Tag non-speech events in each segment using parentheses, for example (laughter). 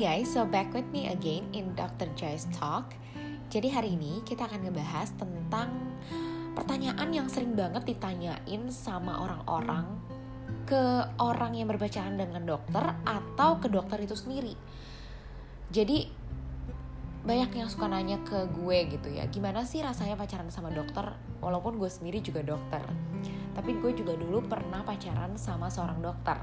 guys, so back with me again in Dr. Joyce Talk. Jadi hari ini kita akan ngebahas tentang pertanyaan yang sering banget ditanyain sama orang-orang ke orang yang berpacaran dengan dokter atau ke dokter itu sendiri. Jadi banyak yang suka nanya ke gue gitu ya, gimana sih rasanya pacaran sama dokter? Walaupun gue sendiri juga dokter, tapi gue juga dulu pernah pacaran sama seorang dokter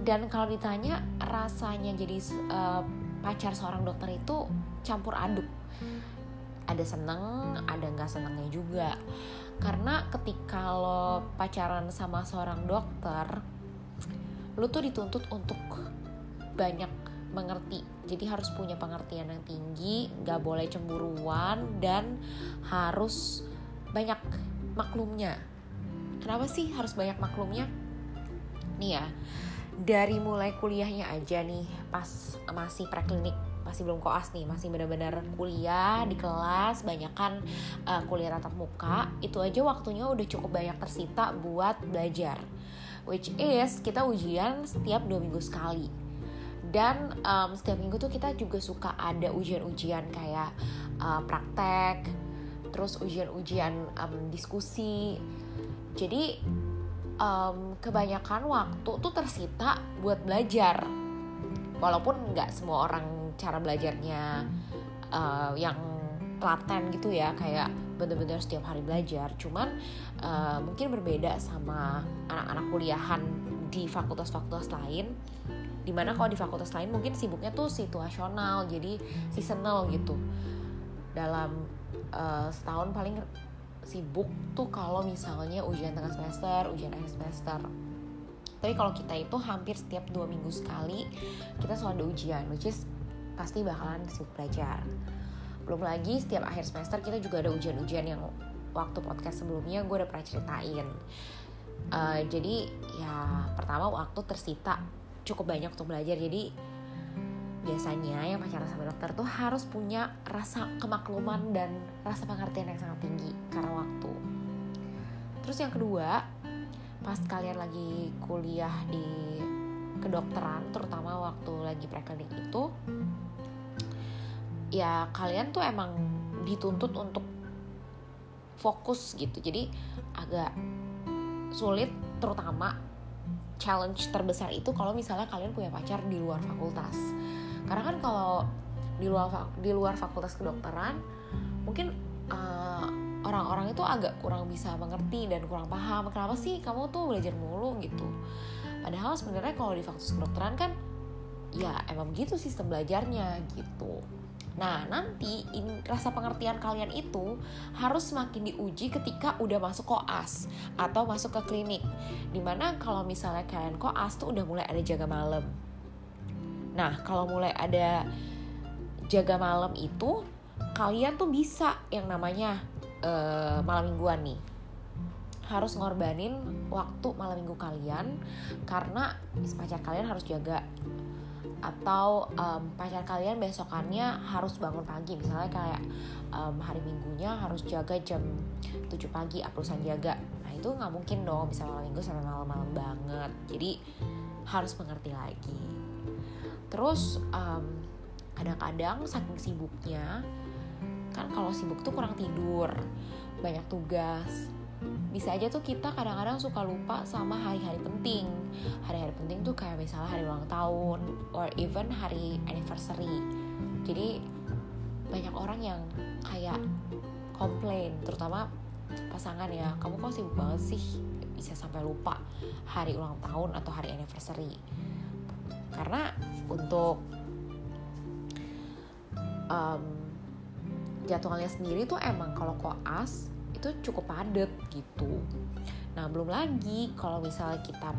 dan kalau ditanya rasanya jadi uh, pacar seorang dokter itu campur aduk. Ada seneng ada nggak senengnya juga. Karena ketika lo pacaran sama seorang dokter lo tuh dituntut untuk banyak mengerti. Jadi harus punya pengertian yang tinggi nggak boleh cemburuan dan harus banyak maklumnya. Kenapa sih harus banyak maklumnya? Nih ya dari mulai kuliahnya aja nih pas masih preklinik masih belum koas nih masih benar-benar kuliah di kelas banyak kan uh, kuliah tatap muka itu aja waktunya udah cukup banyak tersita buat belajar. Which is kita ujian setiap dua minggu sekali. Dan um, setiap minggu tuh kita juga suka ada ujian-ujian kayak uh, praktek terus ujian-ujian um, diskusi. Jadi um, kebanyakan waktu tuh tersita buat belajar. Walaupun nggak semua orang cara belajarnya uh, yang telaten gitu ya kayak bener-bener setiap hari belajar. Cuman uh, mungkin berbeda sama anak-anak kuliahan di fakultas-fakultas lain di mana kalau di fakultas lain mungkin sibuknya tuh situasional jadi seasonal gitu. Dalam uh, setahun paling sibuk tuh kalau misalnya ujian tengah semester, ujian akhir semester. Tapi kalau kita itu hampir setiap dua minggu sekali kita selalu ada ujian, which is pasti bakalan sibuk belajar. Belum lagi setiap akhir semester kita juga ada ujian-ujian yang waktu podcast sebelumnya gue udah pernah ceritain. Uh, jadi ya pertama waktu tersita cukup banyak untuk belajar jadi biasanya yang pacaran sama dokter tuh harus punya rasa kemakluman dan rasa pengertian yang sangat tinggi karena waktu. Terus yang kedua, pas kalian lagi kuliah di kedokteran, terutama waktu lagi preklinik itu, ya kalian tuh emang dituntut untuk fokus gitu. Jadi agak sulit terutama challenge terbesar itu kalau misalnya kalian punya pacar di luar fakultas karena kan kalau di luar di luar fakultas kedokteran mungkin eh, orang-orang itu agak kurang bisa mengerti dan kurang paham kenapa sih kamu tuh belajar mulu gitu padahal sebenarnya kalau di fakultas kedokteran kan ya emang gitu sistem belajarnya gitu Nah, nanti in, rasa pengertian kalian itu harus semakin diuji ketika udah masuk koas atau masuk ke klinik. Di mana kalau misalnya kalian koas tuh udah mulai ada jaga malam. Nah, kalau mulai ada jaga malam itu, kalian tuh bisa yang namanya uh, malam mingguan nih. Harus ngorbanin waktu malam minggu kalian karena pacar kalian harus jaga. Atau um, pacar kalian besokannya harus bangun pagi. Misalnya kayak um, hari minggunya harus jaga jam 7 pagi urusan jaga. Nah itu nggak mungkin dong bisa malam minggu sampai malam-malam banget. Jadi harus mengerti lagi terus kadang kadang-kadang saking sibuknya kan kalau sibuk tuh kurang tidur banyak tugas. Bisa aja tuh kita kadang-kadang suka lupa sama hari-hari penting. Hari-hari penting tuh kayak misalnya hari ulang tahun or even hari anniversary. Jadi banyak orang yang kayak komplain terutama pasangan ya kamu kok sibuk banget sih? Bisa sampai lupa hari ulang tahun atau hari anniversary karena untuk um, jadwalnya sendiri tuh emang kalau koas itu cukup padat gitu. Nah belum lagi kalau misalnya kita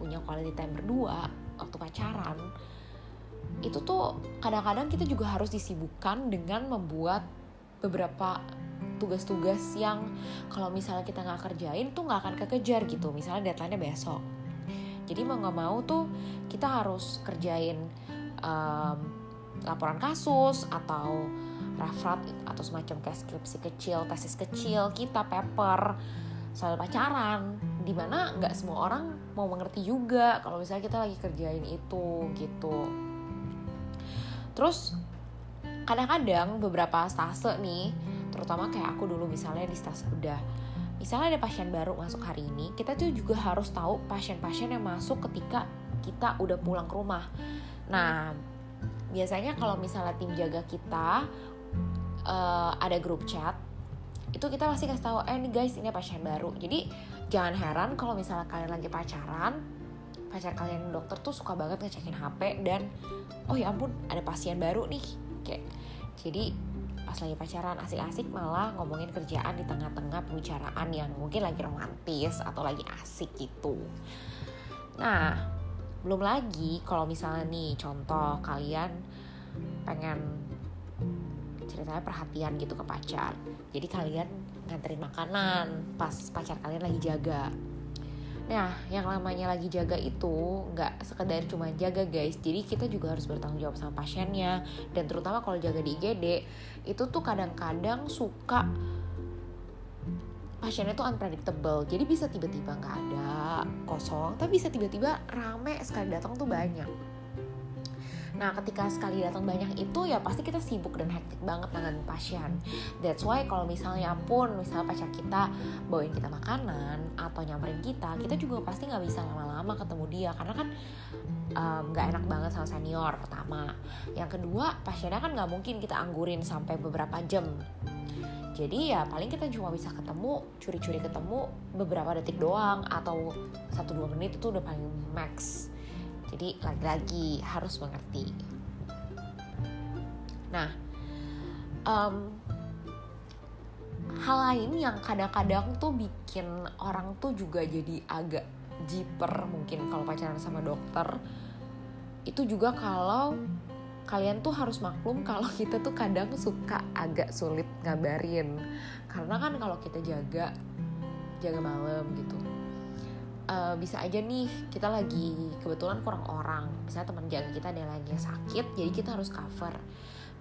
punya quality time berdua waktu pacaran itu tuh kadang-kadang kita juga harus disibukkan dengan membuat beberapa tugas-tugas yang kalau misalnya kita nggak kerjain tuh nggak akan kekejar gitu. Misalnya deadline-nya besok jadi mau nggak mau tuh kita harus kerjain um, laporan kasus atau referat atau semacam kayak skripsi kecil, tesis kecil, kita paper soal pacaran. Di mana nggak semua orang mau mengerti juga kalau misalnya kita lagi kerjain itu gitu. Terus kadang-kadang beberapa stase nih terutama kayak aku dulu misalnya di stase udah misalnya ada pasien baru masuk hari ini kita tuh juga harus tahu pasien-pasien yang masuk ketika kita udah pulang ke rumah. Nah biasanya kalau misalnya tim jaga kita uh, ada grup chat itu kita pasti kasih tahu eh nih guys ini pasien baru. Jadi jangan heran kalau misalnya kalian lagi pacaran pacar kalian dokter tuh suka banget ngecekin HP dan oh ya ampun ada pasien baru nih. Kayak jadi pas lagi pacaran asik-asik malah ngomongin kerjaan di tengah-tengah pembicaraan yang mungkin lagi romantis atau lagi asik gitu. Nah belum lagi kalau misalnya nih contoh kalian pengen ceritanya perhatian gitu ke pacar. Jadi kalian nganterin makanan pas pacar kalian lagi jaga Nah, yang namanya lagi jaga itu nggak sekedar cuma jaga guys. Jadi kita juga harus bertanggung jawab sama pasiennya. Dan terutama kalau jaga di IGD, itu tuh kadang-kadang suka pasiennya tuh unpredictable. Jadi bisa tiba-tiba nggak ada kosong, tapi bisa tiba-tiba rame sekali datang tuh banyak. Nah, ketika sekali datang banyak itu ya pasti kita sibuk dan hektik banget dengan pasien. That's why kalau misalnya pun misalnya pacar kita bawain kita makanan atau nyamperin kita, kita juga pasti nggak bisa lama-lama ketemu dia karena kan nggak um, enak banget sama senior pertama. Yang kedua, pasiennya kan nggak mungkin kita anggurin sampai beberapa jam. Jadi ya paling kita cuma bisa ketemu, curi-curi ketemu beberapa detik doang atau 1-2 menit itu udah paling max jadi lagi-lagi harus mengerti. Nah, um, hal lain yang kadang-kadang tuh bikin orang tuh juga jadi agak jiper mungkin kalau pacaran sama dokter itu juga kalau kalian tuh harus maklum kalau (laughs) kita tuh kadang suka agak sulit ngabarin karena kan kalau kita jaga jaga malam gitu uh, bisa aja nih kita lagi kebetulan kurang orang. Misalnya teman jaga kita ada yang lagi sakit jadi kita harus cover.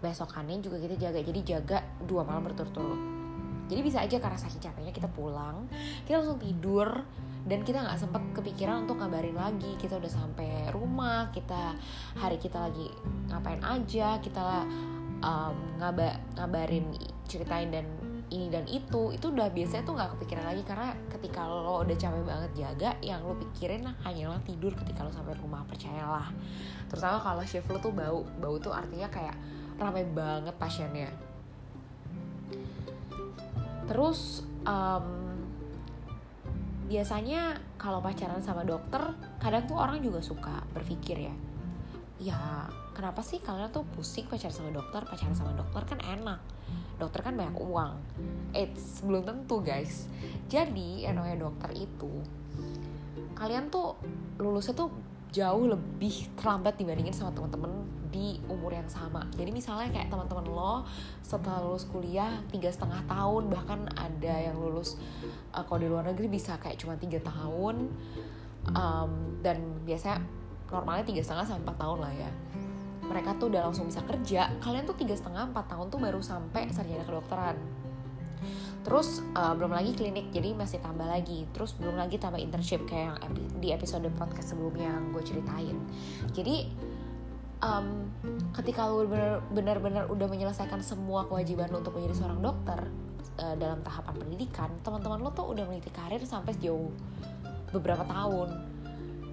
Besokannya juga kita jaga jadi jaga dua malam berturut-turut. Jadi bisa aja karena sakit capeknya kita pulang kita langsung tidur dan kita nggak sempat kepikiran untuk ngabarin lagi. Kita udah sampai rumah kita hari kita lagi ngapain aja kita um, ngaba ngabarin ceritain dan ini dan itu itu udah biasanya tuh nggak kepikiran lagi karena ketika lo udah capek banget jaga yang lo pikirin lah hanyalah tidur ketika lo sampai rumah percayalah. Terutama kalau shift lo tuh bau bau tuh artinya kayak ramai banget pasiennya. Terus um, biasanya kalau pacaran sama dokter kadang tuh orang juga suka berpikir ya ya kenapa sih kalian tuh pusing pacaran sama dokter? Pacaran sama dokter kan enak. Dokter kan banyak uang. Eits, belum tentu guys. Jadi yang namanya dokter itu kalian tuh lulusnya tuh jauh lebih terlambat dibandingin sama teman-teman di umur yang sama. Jadi misalnya kayak teman-teman lo setelah lulus kuliah tiga setengah tahun bahkan ada yang lulus uh, kalau di luar negeri bisa kayak cuma tiga tahun um, dan biasanya normalnya tiga setengah sampai empat tahun lah ya. Mereka tuh udah langsung bisa kerja. Kalian tuh tiga setengah empat tahun tuh baru sampai sarjana kedokteran. Terus uh, belum lagi klinik jadi masih tambah lagi. Terus belum lagi tambah internship kayak yang epi di episode podcast sebelumnya yang gue ceritain. Jadi um, ketika lo benar-benar udah menyelesaikan semua kewajiban lo untuk menjadi seorang dokter uh, dalam tahapan pendidikan teman-teman lo tuh udah meniti karir sampai sejauh beberapa tahun.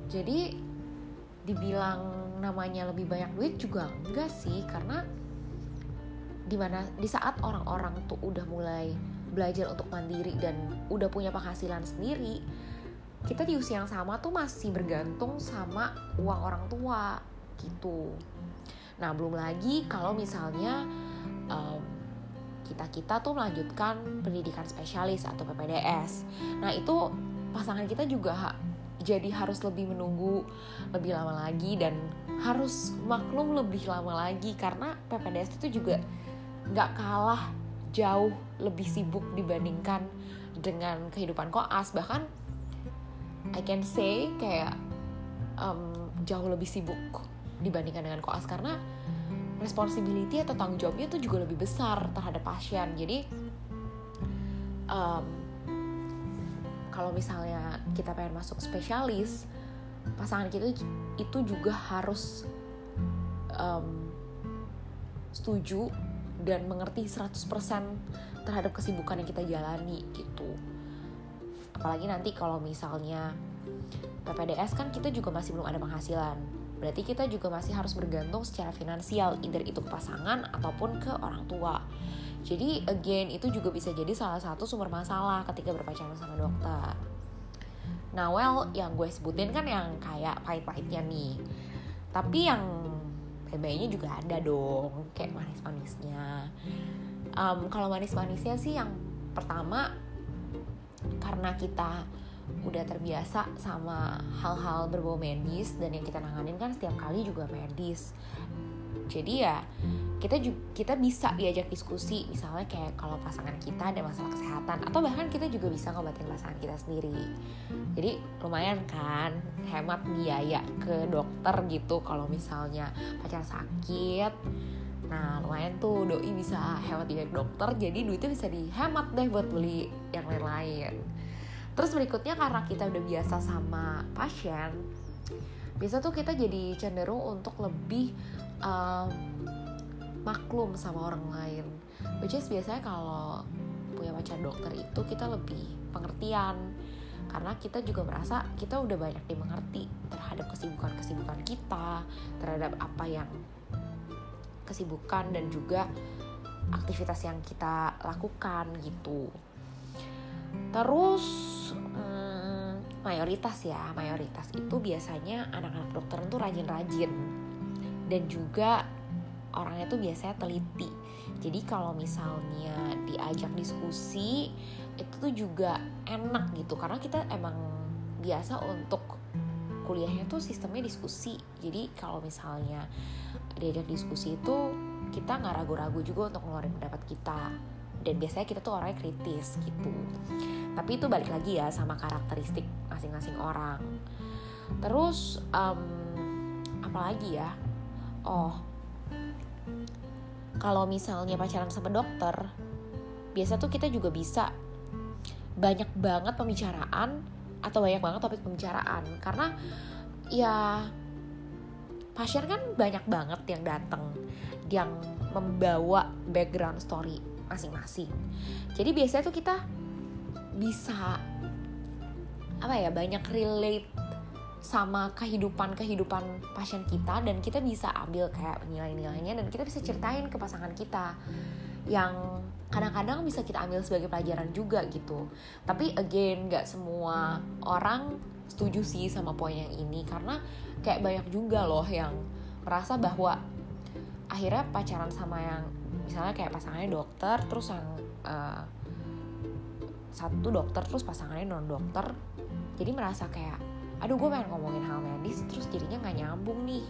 Jadi dibilang namanya lebih banyak duit juga enggak sih karena di mana di saat orang-orang tuh udah mulai belajar untuk mandiri dan udah punya penghasilan sendiri kita di usia yang sama tuh masih bergantung sama uang orang tua gitu. Nah belum lagi kalau misalnya um, kita kita tuh melanjutkan pendidikan spesialis atau PPDS nah itu pasangan kita juga jadi harus lebih menunggu lebih lama lagi dan harus maklum lebih lama lagi karena PPDS itu juga nggak kalah jauh lebih sibuk dibandingkan dengan kehidupan koas. Bahkan I can say kayak um, jauh lebih sibuk dibandingkan dengan koas karena responsibility atau tanggung jawabnya itu juga lebih besar terhadap pasien. Jadi um, kalau misalnya kita pengen masuk spesialis pasangan kita itu juga harus um, setuju dan mengerti 100% terhadap kesibukan yang kita jalani gitu. Apalagi nanti kalau misalnya PPDS kan kita juga masih belum ada penghasilan. Berarti kita juga masih harus bergantung secara finansial either itu ke pasangan ataupun ke orang tua jadi again itu juga bisa jadi salah satu sumber masalah ketika berpacaran sama dokter. Nah well yang gue sebutin kan yang kayak pahit-pahitnya nih. Tapi yang PB-nya juga ada dong kayak manis-manisnya. Um, kalau manis-manisnya sih yang pertama karena kita udah terbiasa sama hal-hal berbau medis dan yang kita nanganin kan setiap kali juga medis jadi ya kita juga kita bisa diajak diskusi misalnya kayak kalau pasangan kita ada masalah kesehatan atau bahkan kita juga bisa ngobatin pasangan kita sendiri. Jadi lumayan kan hemat biaya ke dokter gitu kalau misalnya pacar sakit. Nah lumayan tuh doi bisa hemat biaya ke dokter Jadi duitnya bisa dihemat deh buat beli yang lain-lain. Terus berikutnya karena kita udah biasa sama pasien Biasa tuh kita jadi cenderung untuk lebih um, maklum sama orang lain. Which is biasanya kalau punya pacar dokter itu kita lebih pengertian. Karena kita juga merasa kita udah banyak dimengerti terhadap kesibukan-kesibukan kita terhadap apa yang kesibukan dan juga aktivitas yang kita lakukan gitu. Terus hmm, mayoritas ya, mayoritas itu biasanya anak-anak dokter itu rajin-rajin dan juga orangnya tuh biasanya teliti. Jadi kalau misalnya diajak diskusi itu tuh juga enak gitu. Karena kita emang biasa untuk kuliahnya tuh sistemnya diskusi. Jadi kalau misalnya diajak diskusi itu kita nggak ragu-ragu juga untuk ngeluarin pendapat kita. Dan biasanya kita tuh orangnya kritis gitu. Tapi itu balik lagi ya sama karakteristik masing-masing orang. Terus um, apalagi ya oh. Kalau misalnya pacaran sama dokter biasa tuh kita juga bisa banyak banget pembicaraan atau banyak banget topik pembicaraan. Karena ya pasien kan banyak banget yang datang yang membawa background story masing-masing. Jadi biasanya tuh kita bisa apa ya banyak relate sama kehidupan kehidupan pasien kita dan kita bisa ambil kayak nilai-nilainya dan kita bisa ceritain ke pasangan kita yang kadang-kadang bisa kita ambil sebagai pelajaran juga gitu. Tapi again nggak semua orang setuju sih sama poin yang ini karena kayak banyak juga loh yang merasa bahwa akhirnya pacaran sama yang misalnya kayak pasangannya dokter terus yang uh, satu dokter terus pasangannya non dokter jadi merasa kayak aduh gue pengen ngomongin hal medis terus jadinya nggak nyambung nih.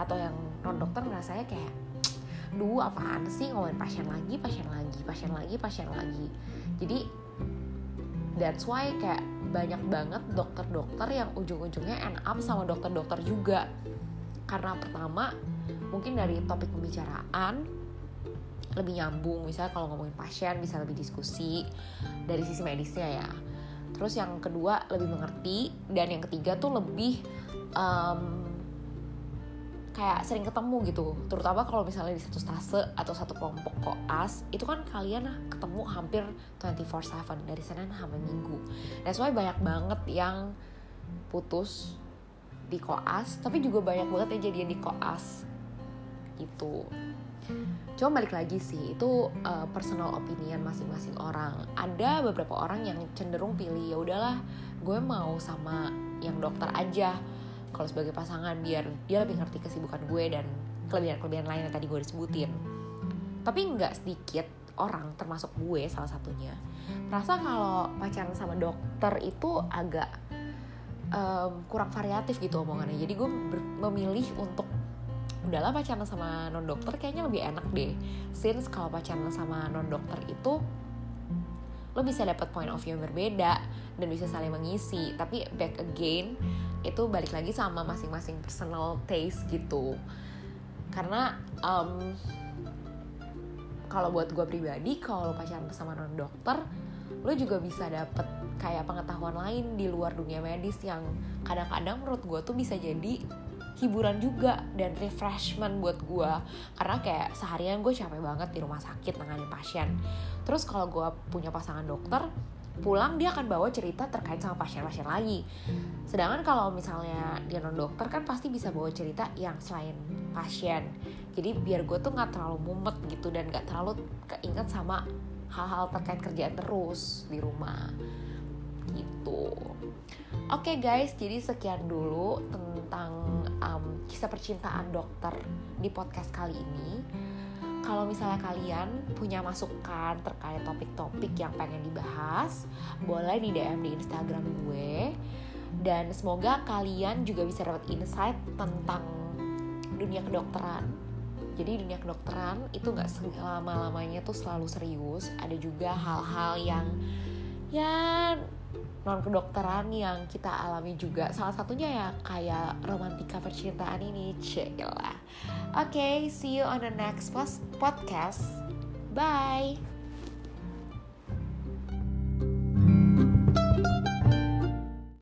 Atau yang non dokter merasanya kayak duh apaan sih ngomongin pasien lagi pasien lagi pasien lagi pasien lagi. Jadi that's why kayak banyak banget dokter-dokter yang ujung-ujungnya end up sama dokter-dokter juga. Karena pertama mungkin dari topik pembicaraan lebih nyambung. Misalnya kalau ngomongin pasien bisa lebih diskusi. Dari sisi medisnya ya terus yang kedua lebih mengerti. Dan yang ketiga tuh lebih um, kayak sering ketemu gitu. Terutama kalau misalnya di satu stase atau satu kelompok koas itu kan kalian ketemu hampir 24/7 dari Senin sampai Minggu. That's why banyak banget yang putus di koas tapi juga banyak banget yang jadian di koas gitu Cuma balik lagi sih, itu uh, personal opinion masing-masing orang. Ada beberapa orang yang cenderung pilih ya udahlah, gue mau sama yang dokter aja. Kalau sebagai pasangan biar dia lebih ngerti kesibukan gue dan kelebihan-kelebihan lain yang tadi gue disebutin tapi nggak sedikit orang termasuk gue salah satunya merasa kalau pacaran sama dokter itu agak um, kurang variatif gitu omongannya. Jadi gue memilih untuk udahlah pacaran sama non dokter kayaknya lebih enak deh. Since kalau pacaran sama non dokter itu lo bisa dapat point of view yang berbeda dan bisa saling mengisi. Tapi back again itu balik lagi sama masing-masing personal taste gitu. Karena um, kalau buat gue pribadi kalau pacaran sama non dokter lo juga bisa dapet kayak pengetahuan lain di luar dunia medis yang kadang-kadang menurut gue tuh bisa jadi hiburan juga dan refreshment buat gue karena kayak seharian gue capek banget di rumah sakit nanganin pasien. Terus kalau gue punya pasangan dokter pulang dia akan bawa cerita terkait sama pasien-pasien lagi. Sedangkan kalau misalnya dia non dokter kan pasti bisa bawa cerita yang selain pasien. Jadi biar gue tuh nggak terlalu mumet gitu dan nggak terlalu keinget sama hal-hal terkait kerjaan terus di rumah. Gitu oke okay guys jadi sekian dulu tentang um, kisah percintaan dokter di podcast kali ini kalau misalnya kalian punya masukan terkait topik-topik yang pengen dibahas, boleh di DM di Instagram gue. Dan semoga kalian juga bisa dapat insight tentang dunia kedokteran. Jadi dunia kedokteran itu nggak selama-lamanya tuh selalu serius. Ada juga hal-hal yang ya non kedokteran yang kita alami juga. Salah satunya ya kayak romantika percintaan ini cila oke okay, see you on the next podcast. Bye